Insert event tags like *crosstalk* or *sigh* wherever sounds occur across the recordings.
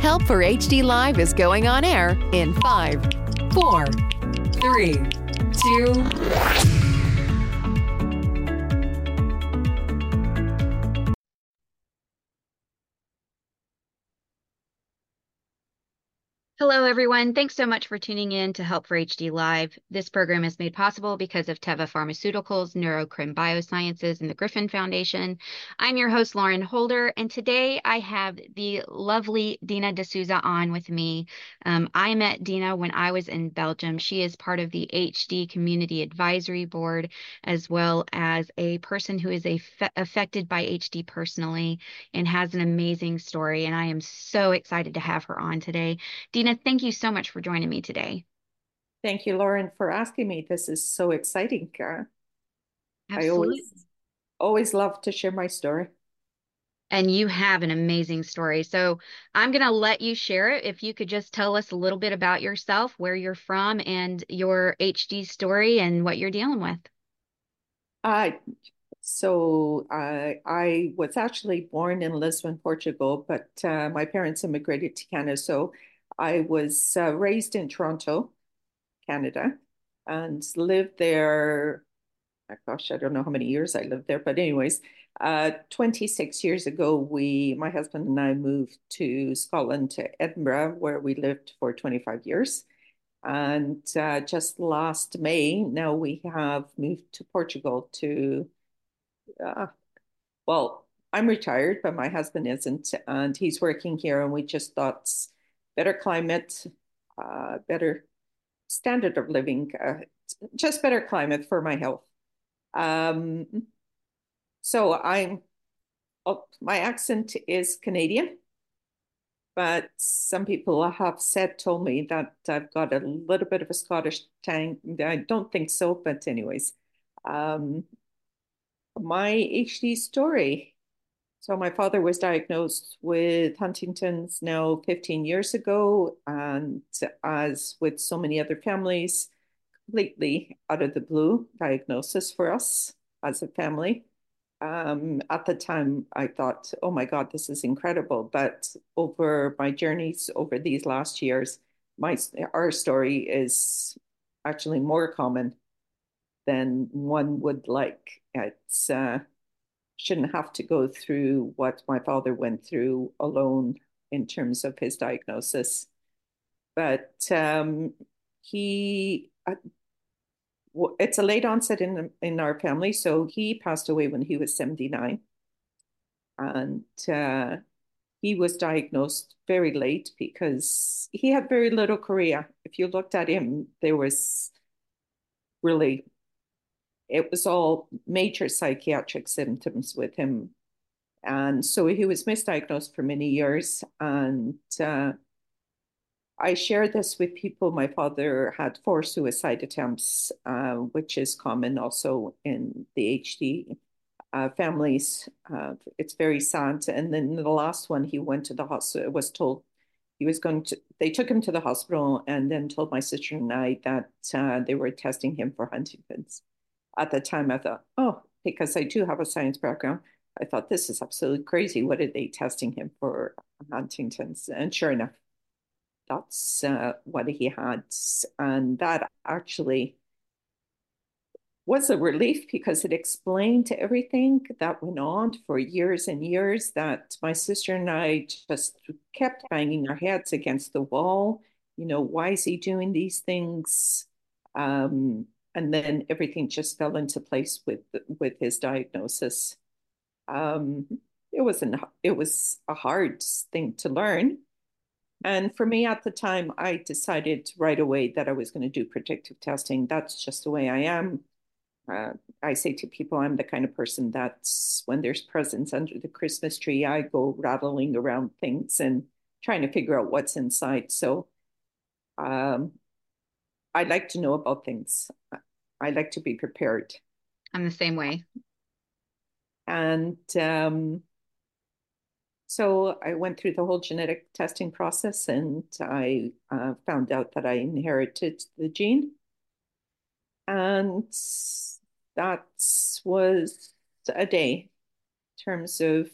Help for HD Live is going on air in five, four, three, two. Hello, everyone. Thanks so much for tuning in to Help for HD Live. This program is made possible because of Teva Pharmaceuticals, Neurocrine Biosciences, and the Griffin Foundation. I'm your host, Lauren Holder, and today I have the lovely Dina De Sousa on with me. Um, I met Dina when I was in Belgium. She is part of the HD Community Advisory Board, as well as a person who is affected by HD personally and has an amazing story. And I am so excited to have her on today. Dina, thank you so much for joining me today. Thank you, Lauren, for asking me. This is so exciting. Uh, I always, always love to share my story. And you have an amazing story. So I'm going to let you share it. If you could just tell us a little bit about yourself, where you're from, and your HD story and what you're dealing with. Uh, so uh, I was actually born in Lisbon, Portugal, but uh, my parents immigrated to Canada. So I was uh, raised in Toronto, Canada, and lived there. Oh gosh, I don't know how many years I lived there, but anyways, uh, 26 years ago, we, my husband and I, moved to Scotland to Edinburgh, where we lived for 25 years. And uh, just last May, now we have moved to Portugal to, uh, well, I'm retired, but my husband isn't, and he's working here. And we just thought better climate, uh, better standard of living, uh, just better climate for my health. Um, so I'm, oh, my accent is Canadian, but some people have said, told me that I've got a little bit of a Scottish tang. I don't think so, but anyways, um, my HD story so my father was diagnosed with Huntington's now 15 years ago, and as with so many other families, completely out of the blue diagnosis for us as a family. Um, at the time, I thought, oh my God, this is incredible. But over my journeys over these last years, my our story is actually more common than one would like. It's uh, shouldn't have to go through what my father went through alone in terms of his diagnosis. But um, he, uh, it's a late onset in in our family, so he passed away when he was seventy nine, and uh, he was diagnosed very late because he had very little chorea. If you looked at him, there was really it was all major psychiatric symptoms with him. And so he was misdiagnosed for many years. And uh, I share this with people. My father had four suicide attempts, uh, which is common also in the HD uh, families. Uh, it's very sad. And then the last one, he went to the hospital, was told he was going to, they took him to the hospital and then told my sister and I that uh, they were testing him for Huntington's at the time I thought, oh, because I do have a science background, I thought this is absolutely crazy. What are they testing him for Huntington's? And sure enough, that's uh, what he had. And that actually was a relief because it explained everything that went on for years and years that my sister and I just kept banging our heads against the wall. You know, why is he doing these things? Um, and then everything just fell into place with with his diagnosis. Um, it was an it was a hard thing to learn, and for me at the time, I decided right away that I was going to do predictive testing. That's just the way I am. Uh, I say to people, I'm the kind of person that's when there's presents under the Christmas tree, I go rattling around things and trying to figure out what's inside. So um, I like to know about things. I like to be prepared. I'm the same way. And um, so I went through the whole genetic testing process and I uh, found out that I inherited the gene. And that was a day in terms of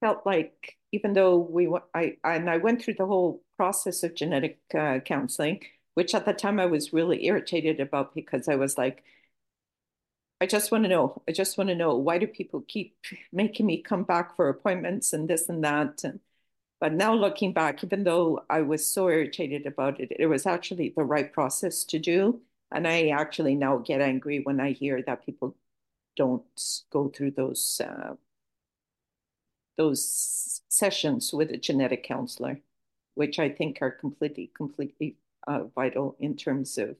felt like even though we I and I went through the whole process of genetic uh, counseling, which at the time I was really irritated about because I was like, I just want to know. I just want to know why do people keep making me come back for appointments and this and that. And, but now looking back, even though I was so irritated about it, it was actually the right process to do. And I actually now get angry when I hear that people don't go through those uh, those sessions with a genetic counselor, which I think are completely, completely uh, vital in terms of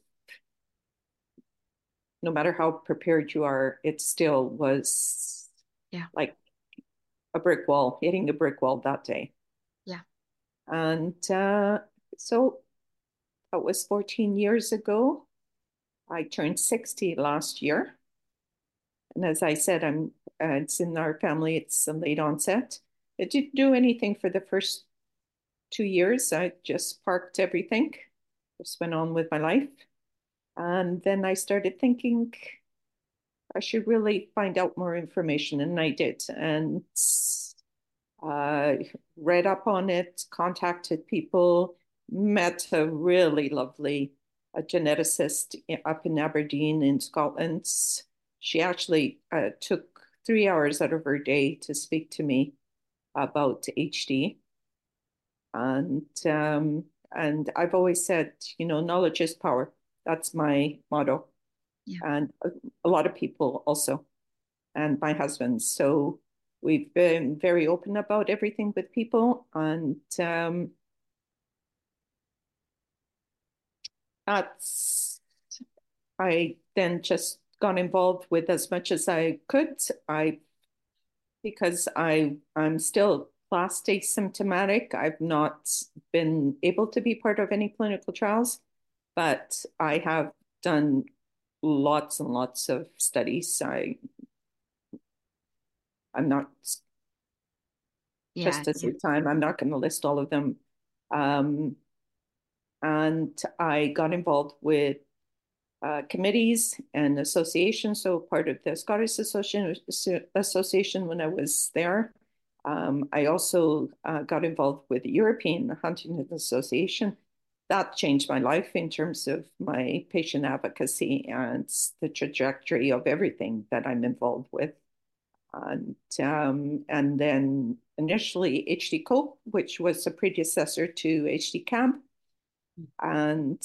no matter how prepared you are, it still was yeah. like a brick wall, hitting a brick wall that day. Yeah. And uh, so that was 14 years ago. I turned 60 last year. And as I said, I'm uh, it's in our family, it's a late onset. It didn't do anything for the first two years. I just parked everything, just went on with my life. And then I started thinking I should really find out more information, and I did. And uh, read up on it, contacted people, met a really lovely a geneticist up in Aberdeen in Scotland. She actually uh, took three hours out of her day to speak to me about HD. And um, and I've always said, you know, knowledge is power. That's my motto. Yeah. And a, a lot of people also, and my husband. So we've been very open about everything with people. And um, that's, I then just got involved with as much as I could. I, because I, I'm still class asymptomatic. I've not been able to be part of any clinical trials but I have done lots and lots of studies. I I'm not yeah, just as yeah. time. I'm not going to list all of them. Um, and I got involved with uh, committees and associations. So part of the Scottish Association, Association when I was there. Um, I also uh, got involved with the European Huntington Association that changed my life in terms of my patient advocacy and the trajectory of everything that I'm involved with. And um, and then initially HD Cope, which was a predecessor to HD-CAB, and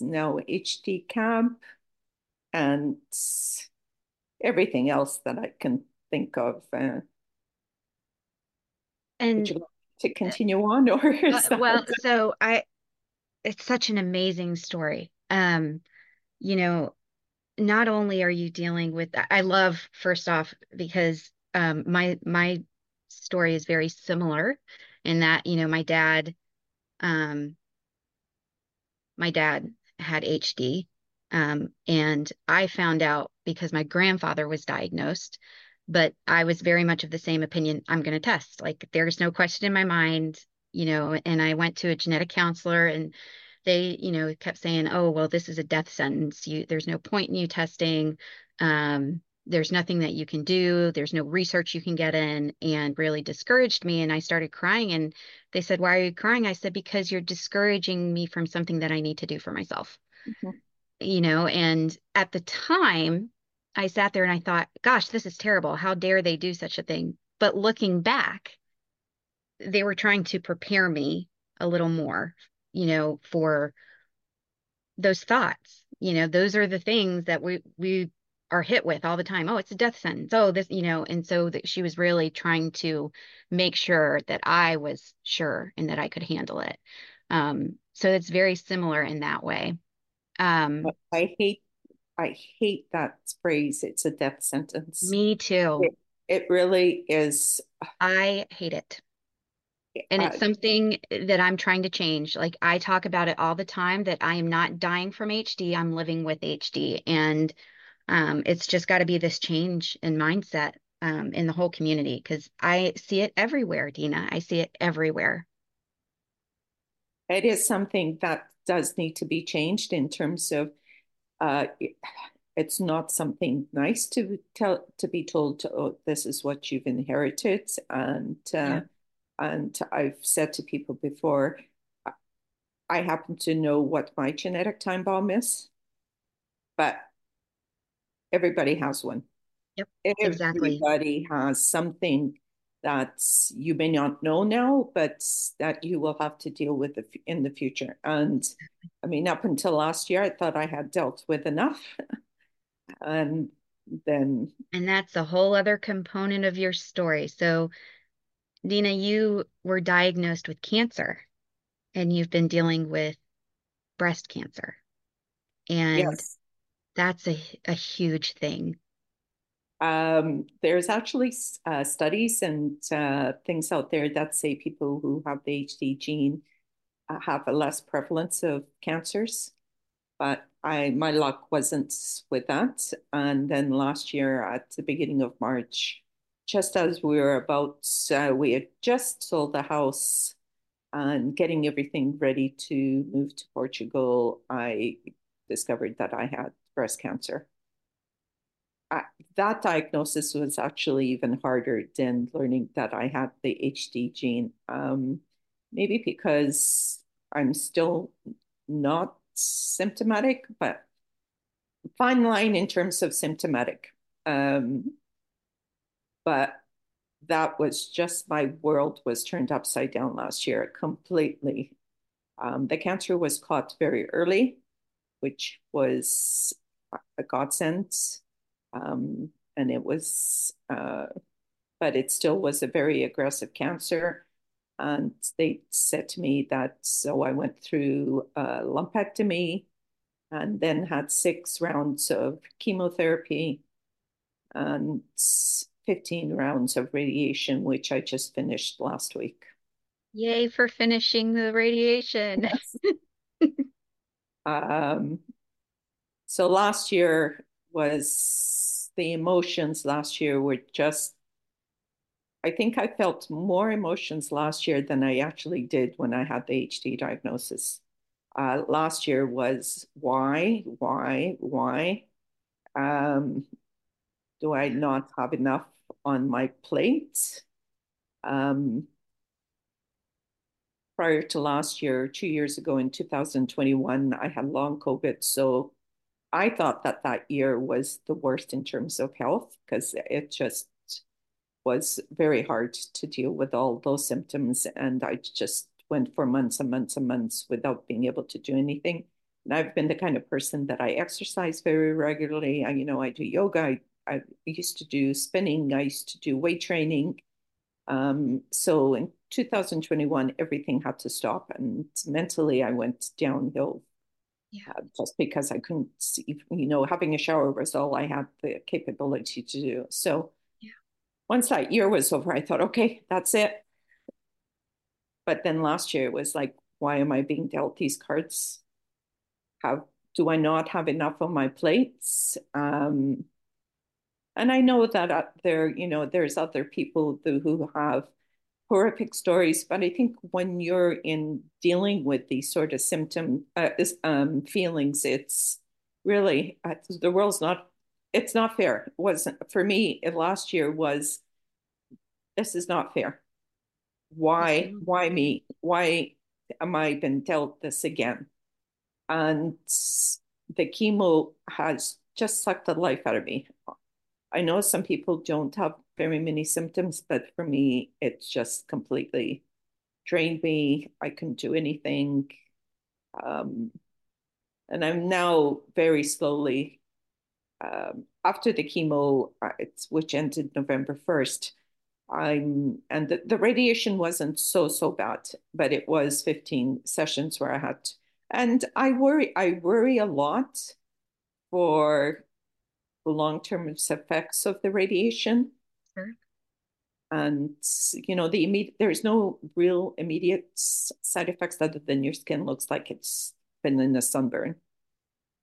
now HD-CAB, and everything else that I can think of. Uh, and to continue on, or *laughs* uh, well, so I it's such an amazing story. Um, you know, not only are you dealing with I love first off because um my my story is very similar in that, you know, my dad um my dad had HD. Um, and I found out because my grandfather was diagnosed, but I was very much of the same opinion. I'm going to test. Like, there's no question in my mind, you know. And I went to a genetic counselor, and they, you know, kept saying, "Oh, well, this is a death sentence. You, there's no point in you testing. Um, there's nothing that you can do. There's no research you can get in," and really discouraged me. And I started crying. And they said, "Why are you crying?" I said, "Because you're discouraging me from something that I need to do for myself." Mm-hmm. You know, and at the time, I sat there and I thought, "Gosh, this is terrible. How dare they do such a thing?" But looking back, they were trying to prepare me a little more you know, for those thoughts. You know, those are the things that we we are hit with all the time. Oh, it's a death sentence. Oh, this, you know, and so that she was really trying to make sure that I was sure and that I could handle it. Um, so it's very similar in that way. Um, I hate, I hate that phrase. It's a death sentence. Me too. It, it really is. I hate it. And Uh, it's something that I'm trying to change. Like I talk about it all the time that I am not dying from HD, I'm living with HD. And um, it's just got to be this change in mindset um, in the whole community because I see it everywhere, Dina. I see it everywhere. it is something that does need to be changed in terms of uh, it's not something nice to tell to be told to, oh, this is what you've inherited and uh, Yeah. and I've said to people before I happen to know what my genetic time bomb is but everybody has one Yep. Exactly. everybody has something that you may not know now but that you will have to deal with in the future and I mean up until last year I thought I had dealt with enough *laughs* and then And that's a whole other component of your story. So, Dina, you were diagnosed with cancer and you've been dealing with breast cancer. And yes that's a, a huge thing. Um, there's actually uh, studies and uh, things out there that say people who have the HD gene uh, have a less prevalence of cancers but I my luck wasn't with that. And then last year at the beginning of March, just as we were about, uh, we had just sold the house and getting everything ready to move to Portugal, I discovered that I had breast cancer. I, that diagnosis was actually even harder than learning that I had the HD gene. Um, maybe because I'm still not symptomatic, but fine line in terms of symptomatic. Um, but that was just my world was turned upside down last year completely. Um, the cancer was caught very early, which was a godsend. Um, and it was, uh, but it still was a very aggressive cancer. And they said to me that, so I went through a lumpectomy and then had six rounds of chemotherapy and 15 rounds of radiation, which I just finished last week. Yay for finishing the radiation. Yes. *laughs* um, so last year was the emotions last year were just I think I felt more emotions last year than I actually did when I had the HD diagnosis. Uh, last year was why, why, why? Um, do I not have enough on my plate? Um, prior to last year, two years ago in 2021, I had long COVID. So I thought that that year was the worst in terms of health because it just was very hard to deal with all those symptoms. And I just went for months and months and months without being able to do anything. And I've been the kind of person that I exercise very regularly. I, you know, I do yoga. I, I used to do spinning. I used to do weight training. Um, so in 2021, everything had to stop. And mentally, I went downhill yeah. Uh, just because I couldn't see, you know, having a shower was all I had the capability to do. So yeah. once that year was over, I thought, okay, that's it. But then last year it was like, why am I being dealt these cards? How do I not have enough on my plates? Um, and I know that there, you know, there's other people who have horrific stories, but I think when you're in dealing with these sort of symptom uh, um, feelings, it's really uh, the world's not it's not fair. It wasn't for me. Last year was this is not fair. Why? Why me? Why am I been dealt this again? And the chemo has just sucked the life out of me. I know some people don't have very many symptoms, but for me, it just completely drained me. I couldn't do anything. Um, and I'm now very slowly um, after the chemo, uh, which ended November 1st, I'm, and the, the radiation wasn't so, so bad, but it was 15 sessions where I had, to, and I worry, I worry a lot for the long-term effects of the radiation. Sure. And, you know, the immediate, there's no real immediate side effects other than your skin looks like it's been in a sunburn.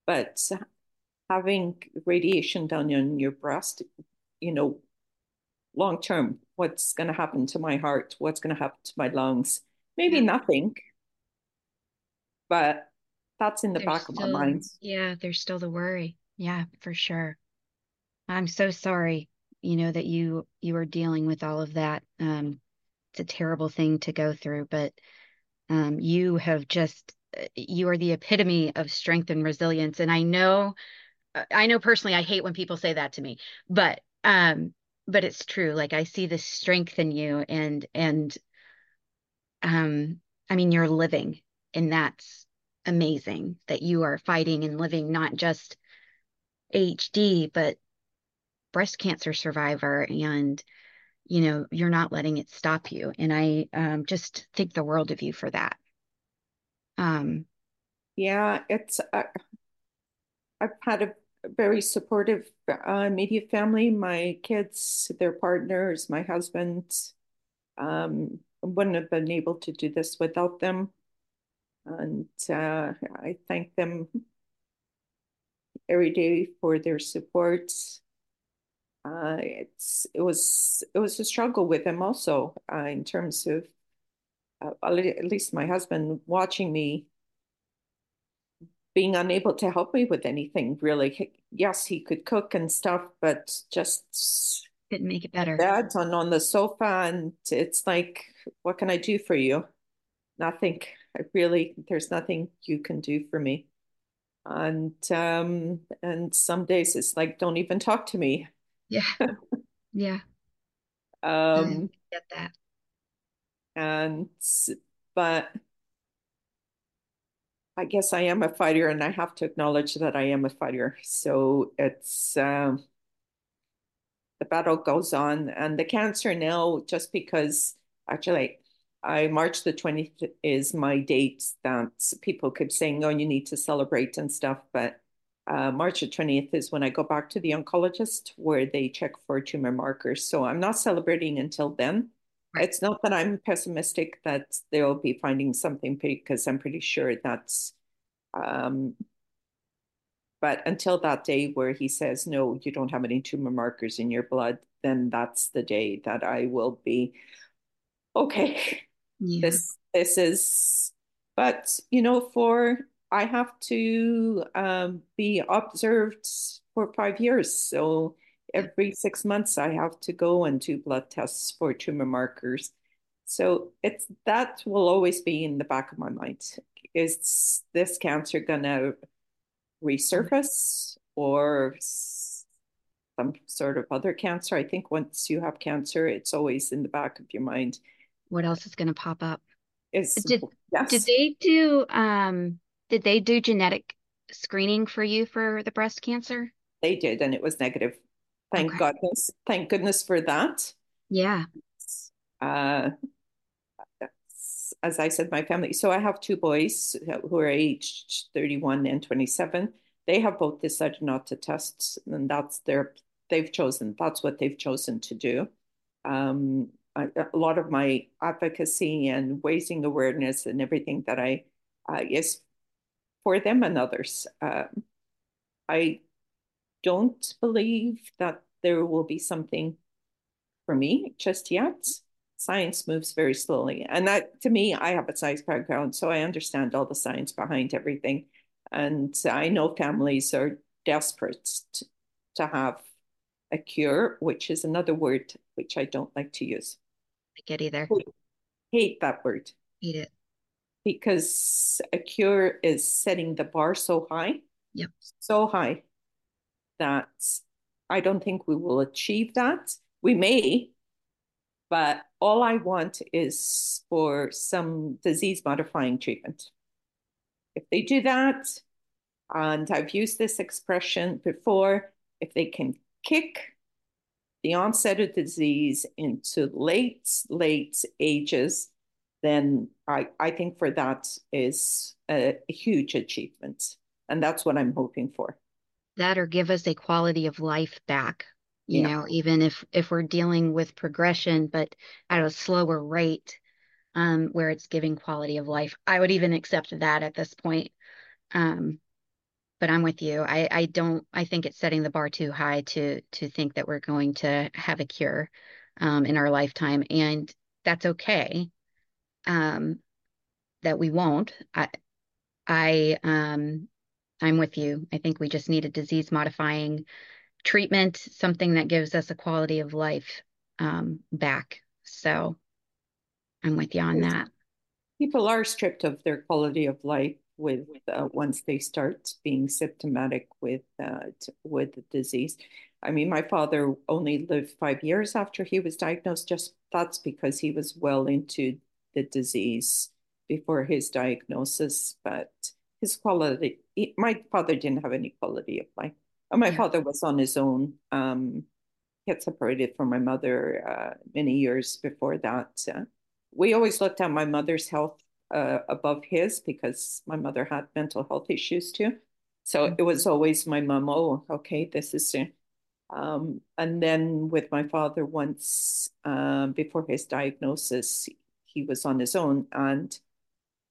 But having radiation done on your breast, you know, long term, what's going to happen to my heart? What's going to happen to my lungs? Maybe yeah. nothing, but that's in the there's back still, of my mind. Yeah, there's still the worry. Yeah, for sure. I'm so sorry, you know, that you you are dealing with all of that. Um, it's a terrible thing to go through, but um, you have just uh, you are the epitome of strength and resilience. And I know, uh, I know personally, I hate when people say that to me, but um, but it's true. Like I see the strength in you, and and um, I mean, you're living, and that's amazing that you are fighting and living not just HD, but breast cancer survivor and you know you're not letting it stop you. And i um, just think the world of you for that. Um yeah it's uh, i've had a very supportive uh, immediate family. My kids their partners my husband um wouldn't have been able to do this without them. And uh, i thank them every day for their support uh, it's it was it was a struggle with him also uh, in terms of uh, at least my husband watching me being unable to help me with anything really. Yes, he could cook and stuff, but just didn't make it better. Dad's on on the sofa, and it's like, what can I do for you? Nothing. I really, there's nothing you can do for me. And um, and some days it's like, don't even talk to me. Yeah. Yeah. um get that. And but I guess I am a fighter and I have to acknowledge that I am a fighter. So it's um the battle goes on and the cancer now just because actually I March the 20th is my date that people keep saying, oh, you need to celebrate and stuff. But uh, March the 20th is when I go back to the oncologist where they check for tumor markers. So I'm not celebrating until then. Right. It's not that I'm pessimistic that they'll be finding something because I'm pretty sure that's, um, but until that day where he says, no, you don't have any tumor markers in your blood, then that's the day that I will be, okay, yeah. this, this is, but you know, for I have to um, be observed for five years. So every six months, I have to go and do blood tests for tumor markers. So it's that will always be in the back of my mind. Is this cancer gonna resurface or some sort of other cancer? I think once you have cancer, it's always in the back of your mind. What else is going to pop up? Is did, yes. did they do um did they do genetic screening for you for the breast cancer? They did, and it was negative. Thank okay. goodness. Thank goodness for that. Yeah. Uh, as I said, my family. So I have two boys who are aged 31 and 27. They have both decided not to test, and that's their, they've chosen, that's what they've chosen to do. Um, a lot of my advocacy and raising awareness and everything that I uh, is for them and others. Um, I don't believe that there will be something for me just yet. Science moves very slowly. And that, to me, I have a science background, so I understand all the science behind everything. And I know families are desperate to, have a cure, which is another word which I don't like to use. I get either. Hate, hate that word. Hate it because a cure is setting the bar so high, yep. so high that I don't think we will achieve that. We may, but all I want is for some disease modifying treatment. If they do that, and I've used this expression before, if they can kick the onset of disease into late, late ages, then I, I think for that is a, a huge achievement. And that's what I'm hoping for. That or give us a quality of life back you Yeah. know, even if if we're dealing with progression, but at a slower rate, um, where it's giving quality of life. I would even accept that at this point. Um, but I'm with you. I, I don't I think it's setting the bar too high to to think that we're going to have a cure um, in our lifetime, and that's okay. Um, that we won't. I I um I'm with you. I think we just need a disease modifying treatment, something that gives us a quality of life um, back. So I'm with you on that. People are stripped of their quality of life with uh, once they start being symptomatic with uh, with the disease. I mean, my father only lived five years after he was diagnosed. Just that's because he was well into the disease before his diagnosis. But his quality, he, my father didn't have any quality of life. And my Yeah. father was on his own. Um, he had separated from my mother uh, many years before that. Uh, we always looked at my mother's health uh, above his because my mother had mental health issues too. So it was always my mom, oh, okay, this is. Um, and then with my father, once um, before his diagnosis, he was on his own. And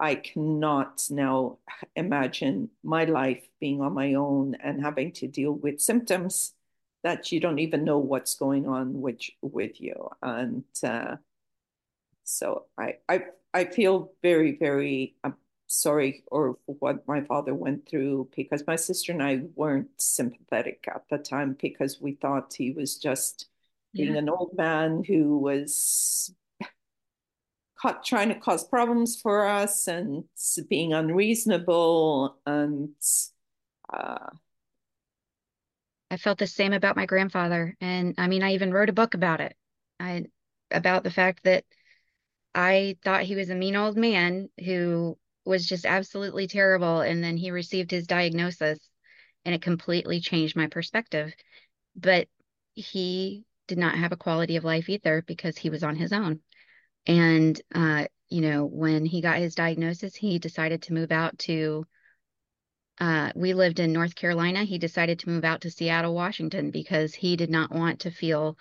I cannot now imagine my life being on my own and having to deal with symptoms that you don't even know what's going on with with you. And uh, so I, I I feel very very um, sorry or for what my father went through because my sister and I weren't sympathetic at the time because we thought he was just being Yeah. an old man who was trying to cause problems for us and being unreasonable and uh, I felt the same about my grandfather. And I mean, I even wrote a book about it. I about the fact that I thought he was a mean old man who was just absolutely terrible. And then he received his diagnosis and it completely changed my perspective. But he did not have a quality of life either because he was on his own. And, uh, you know, when he got his diagnosis, he decided to move out to, uh, we lived in North Carolina. He decided to move out to Seattle, Washington, because he did not want to feel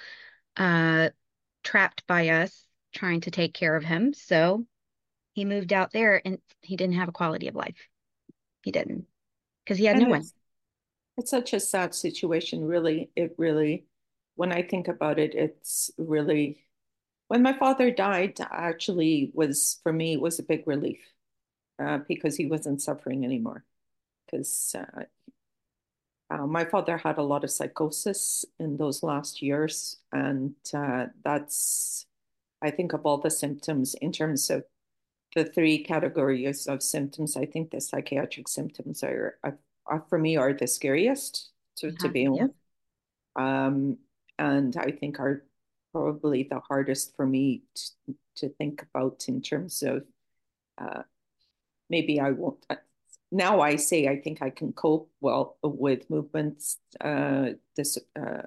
uh, trapped by us trying to take care of him. So he moved out there and he didn't have a quality of life. He didn't because he had and no one. it's it's such a sad situation really it really when I think about it it's really when my father died actually was for me was a big relief uh, because he wasn't suffering anymore because uh, uh, my father had a lot of psychosis in those last years and uh, that's I think of all the symptoms in terms of the three categories of symptoms, I think the psychiatric symptoms are, are, are for me are the scariest to, to Uh-huh. be Yeah. honest. Um, and I think are probably the hardest for me to, to think about in terms of uh, maybe I won't. uh, Now I say I think I can cope well with movements, uh, this uh,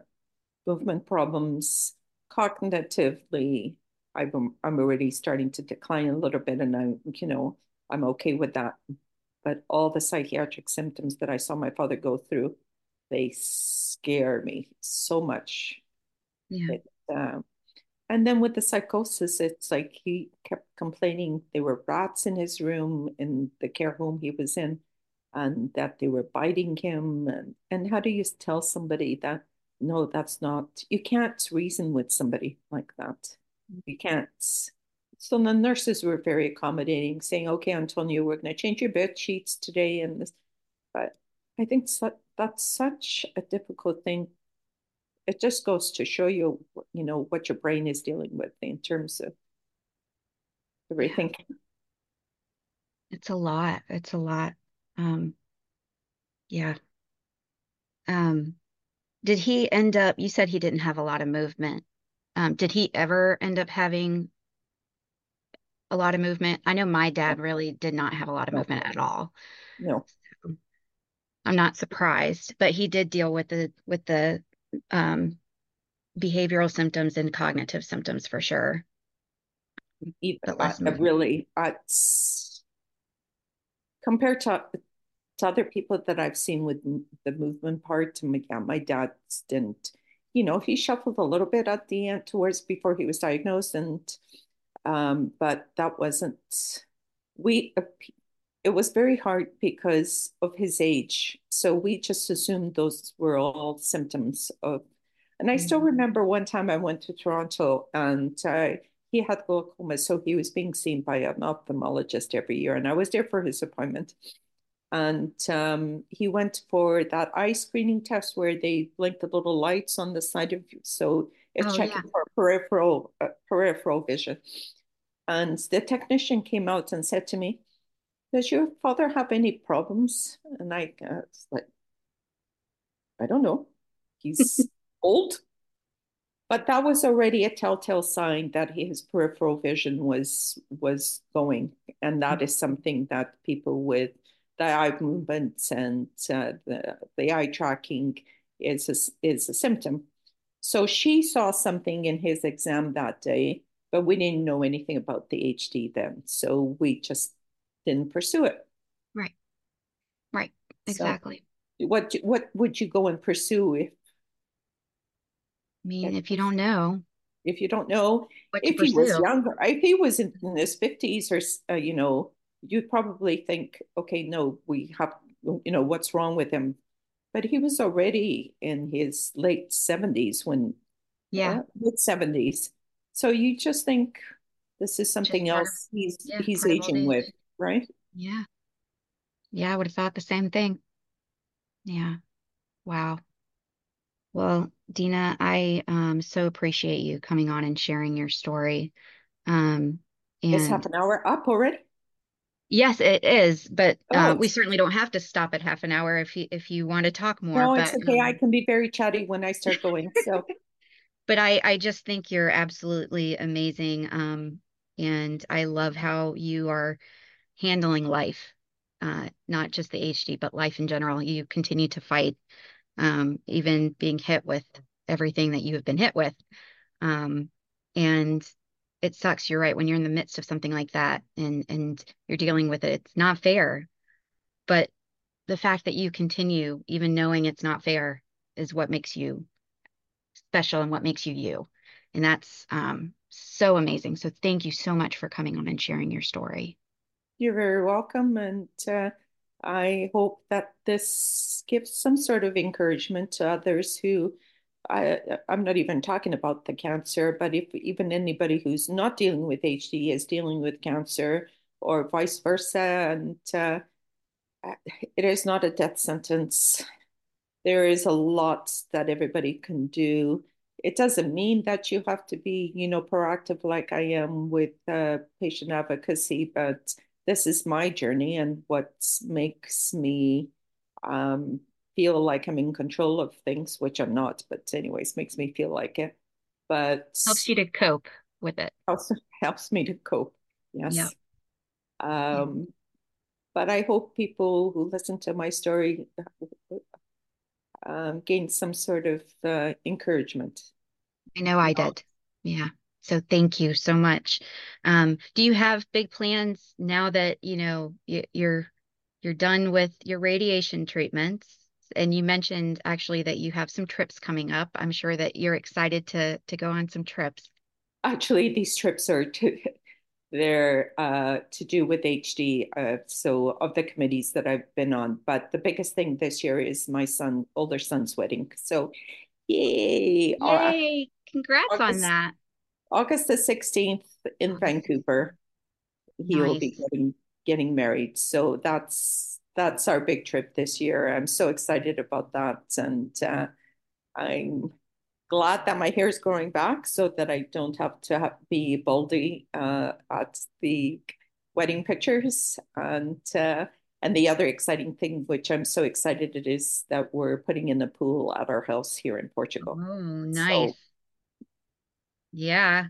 movement problems cognitively. I'm I'm already starting to decline a little bit, and I, you know, I'm okay with that. But all the psychiatric symptoms that I saw my father go through, they scare me so much. Yeah. It, and then with the psychosis, it's like he kept complaining there were rats in his room in the care home he was in, and that they were biting him. And, and how do you tell somebody that, no, that's not, you can't reason with somebody like that. You can't. So the nurses were very accommodating, saying, okay, Antonio, we're going to change your bed sheets today. And this, but I think so, that's such a difficult thing it just goes to show you, you know, what your brain is dealing with in terms of everything. It's a lot. It's a lot. Um, yeah. Um, did he end up, you said he didn't have a lot of movement. Um, did he ever end up having a lot of movement? I know my dad really did not have a lot of movement at all. no. I'm not surprised, but he did deal with the with the um behavioral symptoms and cognitive symptoms for sure. Even, But I, less I really, it's compared to, to other people that I've seen with the movement part, my, yeah, my dad didn't. you know, he shuffled a little bit at the end towards before he was diagnosed, and um, but that wasn't we. It was very hard because of his age, so we just assumed those were all symptoms of. And I still Mhm. remember one time I went to Toronto and uh, he had glaucoma, so he was being seen by an ophthalmologist every year, and I was there for his appointment. And um, he went for that eye screening test where they blink the little lights on the side of you. So it's Oh, checking yeah. for peripheral uh, peripheral vision. And the technician came out and said to me, "Does your father have any problems?" And I uh, like, "I don't know. He's *laughs* old." But that was already a telltale sign that his peripheral vision was was going, and that is something that people with the eye movements and uh, the the eye tracking is a, is a symptom. So she saw something in his exam that day, but we didn't know anything about the HD then, so we just didn't pursue it. Right. Right. So Exactly. what what would you go and pursue if I mean, if you don't know if you don't know if he was younger, if he was in, in his 50s or, uh, you know, you'd probably think, okay, no, we have, you know, what's wrong with him? But he was already in his late 70s when, yeah, uh, mid 70s. So you just think this is just something of, else he's yeah, he's part of old aging with. Right? Yeah. Yeah, I would have thought the same thing. Yeah. Wow. Well, Dina, I um so appreciate you coming on and sharing your story. Um, Is half an hour up already? yes, it is, but uh, Oh, we certainly don't have to stop at half an hour if you if you want to talk more. no, it's But okay. I um, can be very chatty when I start going. So *laughs* but I I just think you're absolutely amazing. Um, and I love how you are handling life, uh, not just the HD, but life in general. You continue to fight, um, even being hit with everything that you have been hit with. Um, and it sucks. You're right. When you're in the midst of something like that and and you're dealing with it, it's not fair. But the fact that you continue, even knowing it's not fair, is what makes you special and what makes you you. And that's um, so amazing. So thank you so much for coming on and sharing your story. You're very welcome, and uh, I hope that this gives some sort of encouragement to others who I, I'm not even talking about the cancer, but if even anybody who's not dealing with HD is dealing with cancer or vice versa, and uh, it is not a death sentence. There is a lot that everybody can do. It doesn't mean that you have to be, you know, proactive like I am with uh, patient advocacy, but this is my journey and what makes me um, feel like I'm in control of things, which I'm not, but anyways, makes me feel like it. But Helps you to cope with it. also helps me to cope. Yeah. Yes. Yeah. Um, but I hope people who listen to my story um, gain some sort of uh, encouragement. I know I did. Yeah. So thank you so much. Um, do you have big plans now that, you know, y- you're you're done with your radiation treatments? And you mentioned actually that you have some trips coming up. I'm sure that you're excited to to go on some trips. Actually, these trips are to *laughs* they're uh, to do with HD. Uh, so of the committees that I've been on, but the biggest thing this year is my son, older son's wedding. So yay! Yay! Congrats on that. August the 16th in Vancouver, he'll be getting getting married. So that's that's our big trip this year. I'm so excited about that, and uh, I'm glad that my hair is growing back so that I don't have to have, be baldy uh, at the wedding pictures. And uh, and the other exciting thing, which I'm so excited it is that we're putting in the pool at our house here in Portugal. Oh, So nice. Yeah.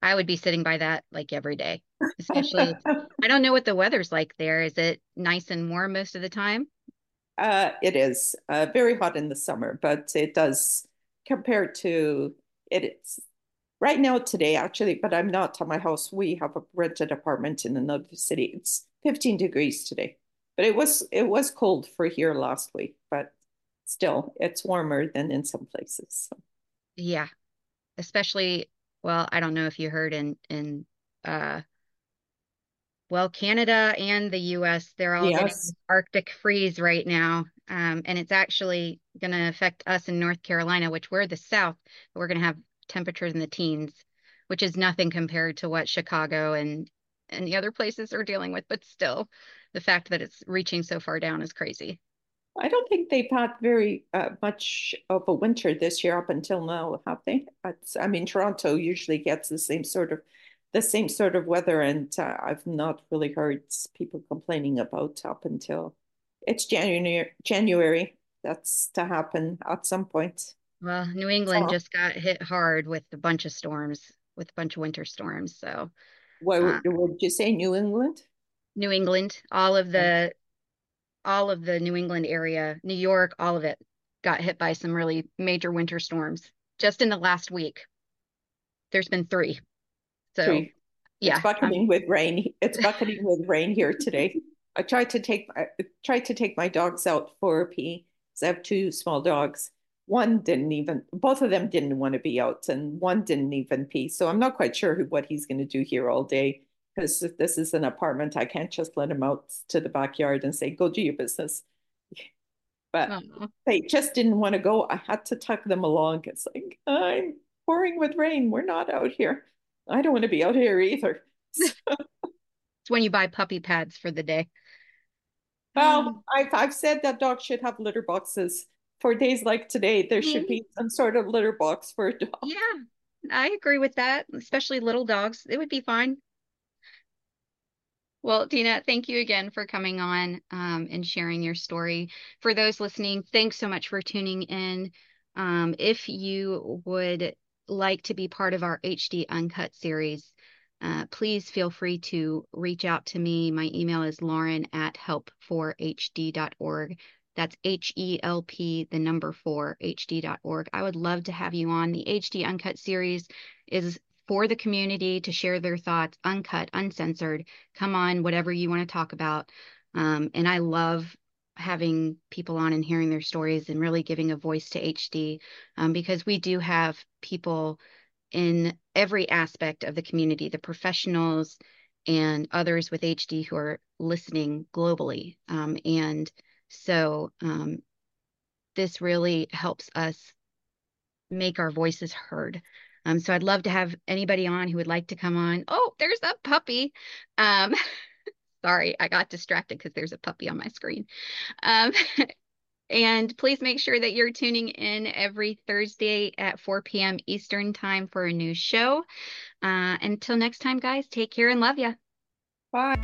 I would be sitting by that like every day, especially *laughs* I don't know what the weather's like there. Is it nice and warm most of the time? uh, it is uh, very hot in the summer, but it does compared to it is right now today actually, but I'm not at my house. We have a rented apartment in another city. It's 15 degrees today, but it was it was cold for here last week, but still it's warmer than in some places. So. Yeah. Especially, well, I don't know if you heard in in uh well, Canada and the US, they're all getting Yes. Arctic freeze right now. Um, and it's actually going to affect us in North Carolina, which we're the South. We're going to have temperatures in the teens, which is nothing compared to what Chicago and and the other places are dealing with. But still, the fact that it's reaching so far down is crazy. I don't think they've had very uh, much of a winter this year up until now, have they? It's, I mean, Toronto usually gets the same sort of the same sort of weather, and uh, I've not really heard people complaining about up until it's January. January. That's to happen at some point. Well, New England just got hit hard with a bunch of storms, with a bunch of winter storms. So, what uh, would you say, New England? New England, all of the all of the New England area, New York, all of it got hit by some really major winter storms just in the last week. There's been three. So, Three. It's yeah, um, bucketing with rain. It's bucketing with rain here today. I tried to take I tried to take my dogs out for a pee. 'cause I have two small dogs. One didn't even, both of them didn't want to be out, and one didn't even pee. So I'm not quite sure who, what he's going to do here all day. Because if this is an apartment, I can't just let him out to the backyard and say, go do your business. But they just didn't want to go. I had to tuck them along. It's like, I'm pouring with rain. We're not out here. I don't want to be out here either. *laughs* it's when you buy puppy pads for the day. Well, I've I've said that dogs should have litter boxes. For days like today, there should Mhm. be some sort of litter box for a dog. Yeah, I agree with that, especially little dogs. It would be fine. Well, Dina, thank you again for coming on um, and sharing your story. For those listening, thanks so much for tuning in. Um, if you would like to be part of our HD Uncut series, uh, please feel free to reach out to me. My email is lauren at help4hd.org. That's H E L P, the number four, HD.org. I would love to have you on. The HD Uncut series is for the community to share their thoughts, uncut, uncensored. Come on, whatever you want to talk about. Um, and I love having people on and hearing their stories and really giving a voice to HD um, because we do have people in every aspect of the community, the professionals and others with HD who are listening globally. Um, and so um, this really helps us make our voices heard. Um, so I'd love to have anybody on who would like to come on. Oh, there's a puppy. Um, *laughs* sorry, I got distracted because there's a puppy on my screen. Um, *laughs* and please make sure that you're tuning in every Thursday at 4 p.m. Eastern Time for a new show. Uh, until next time, guys, take care and love you. Bye.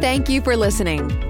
Thank you for listening.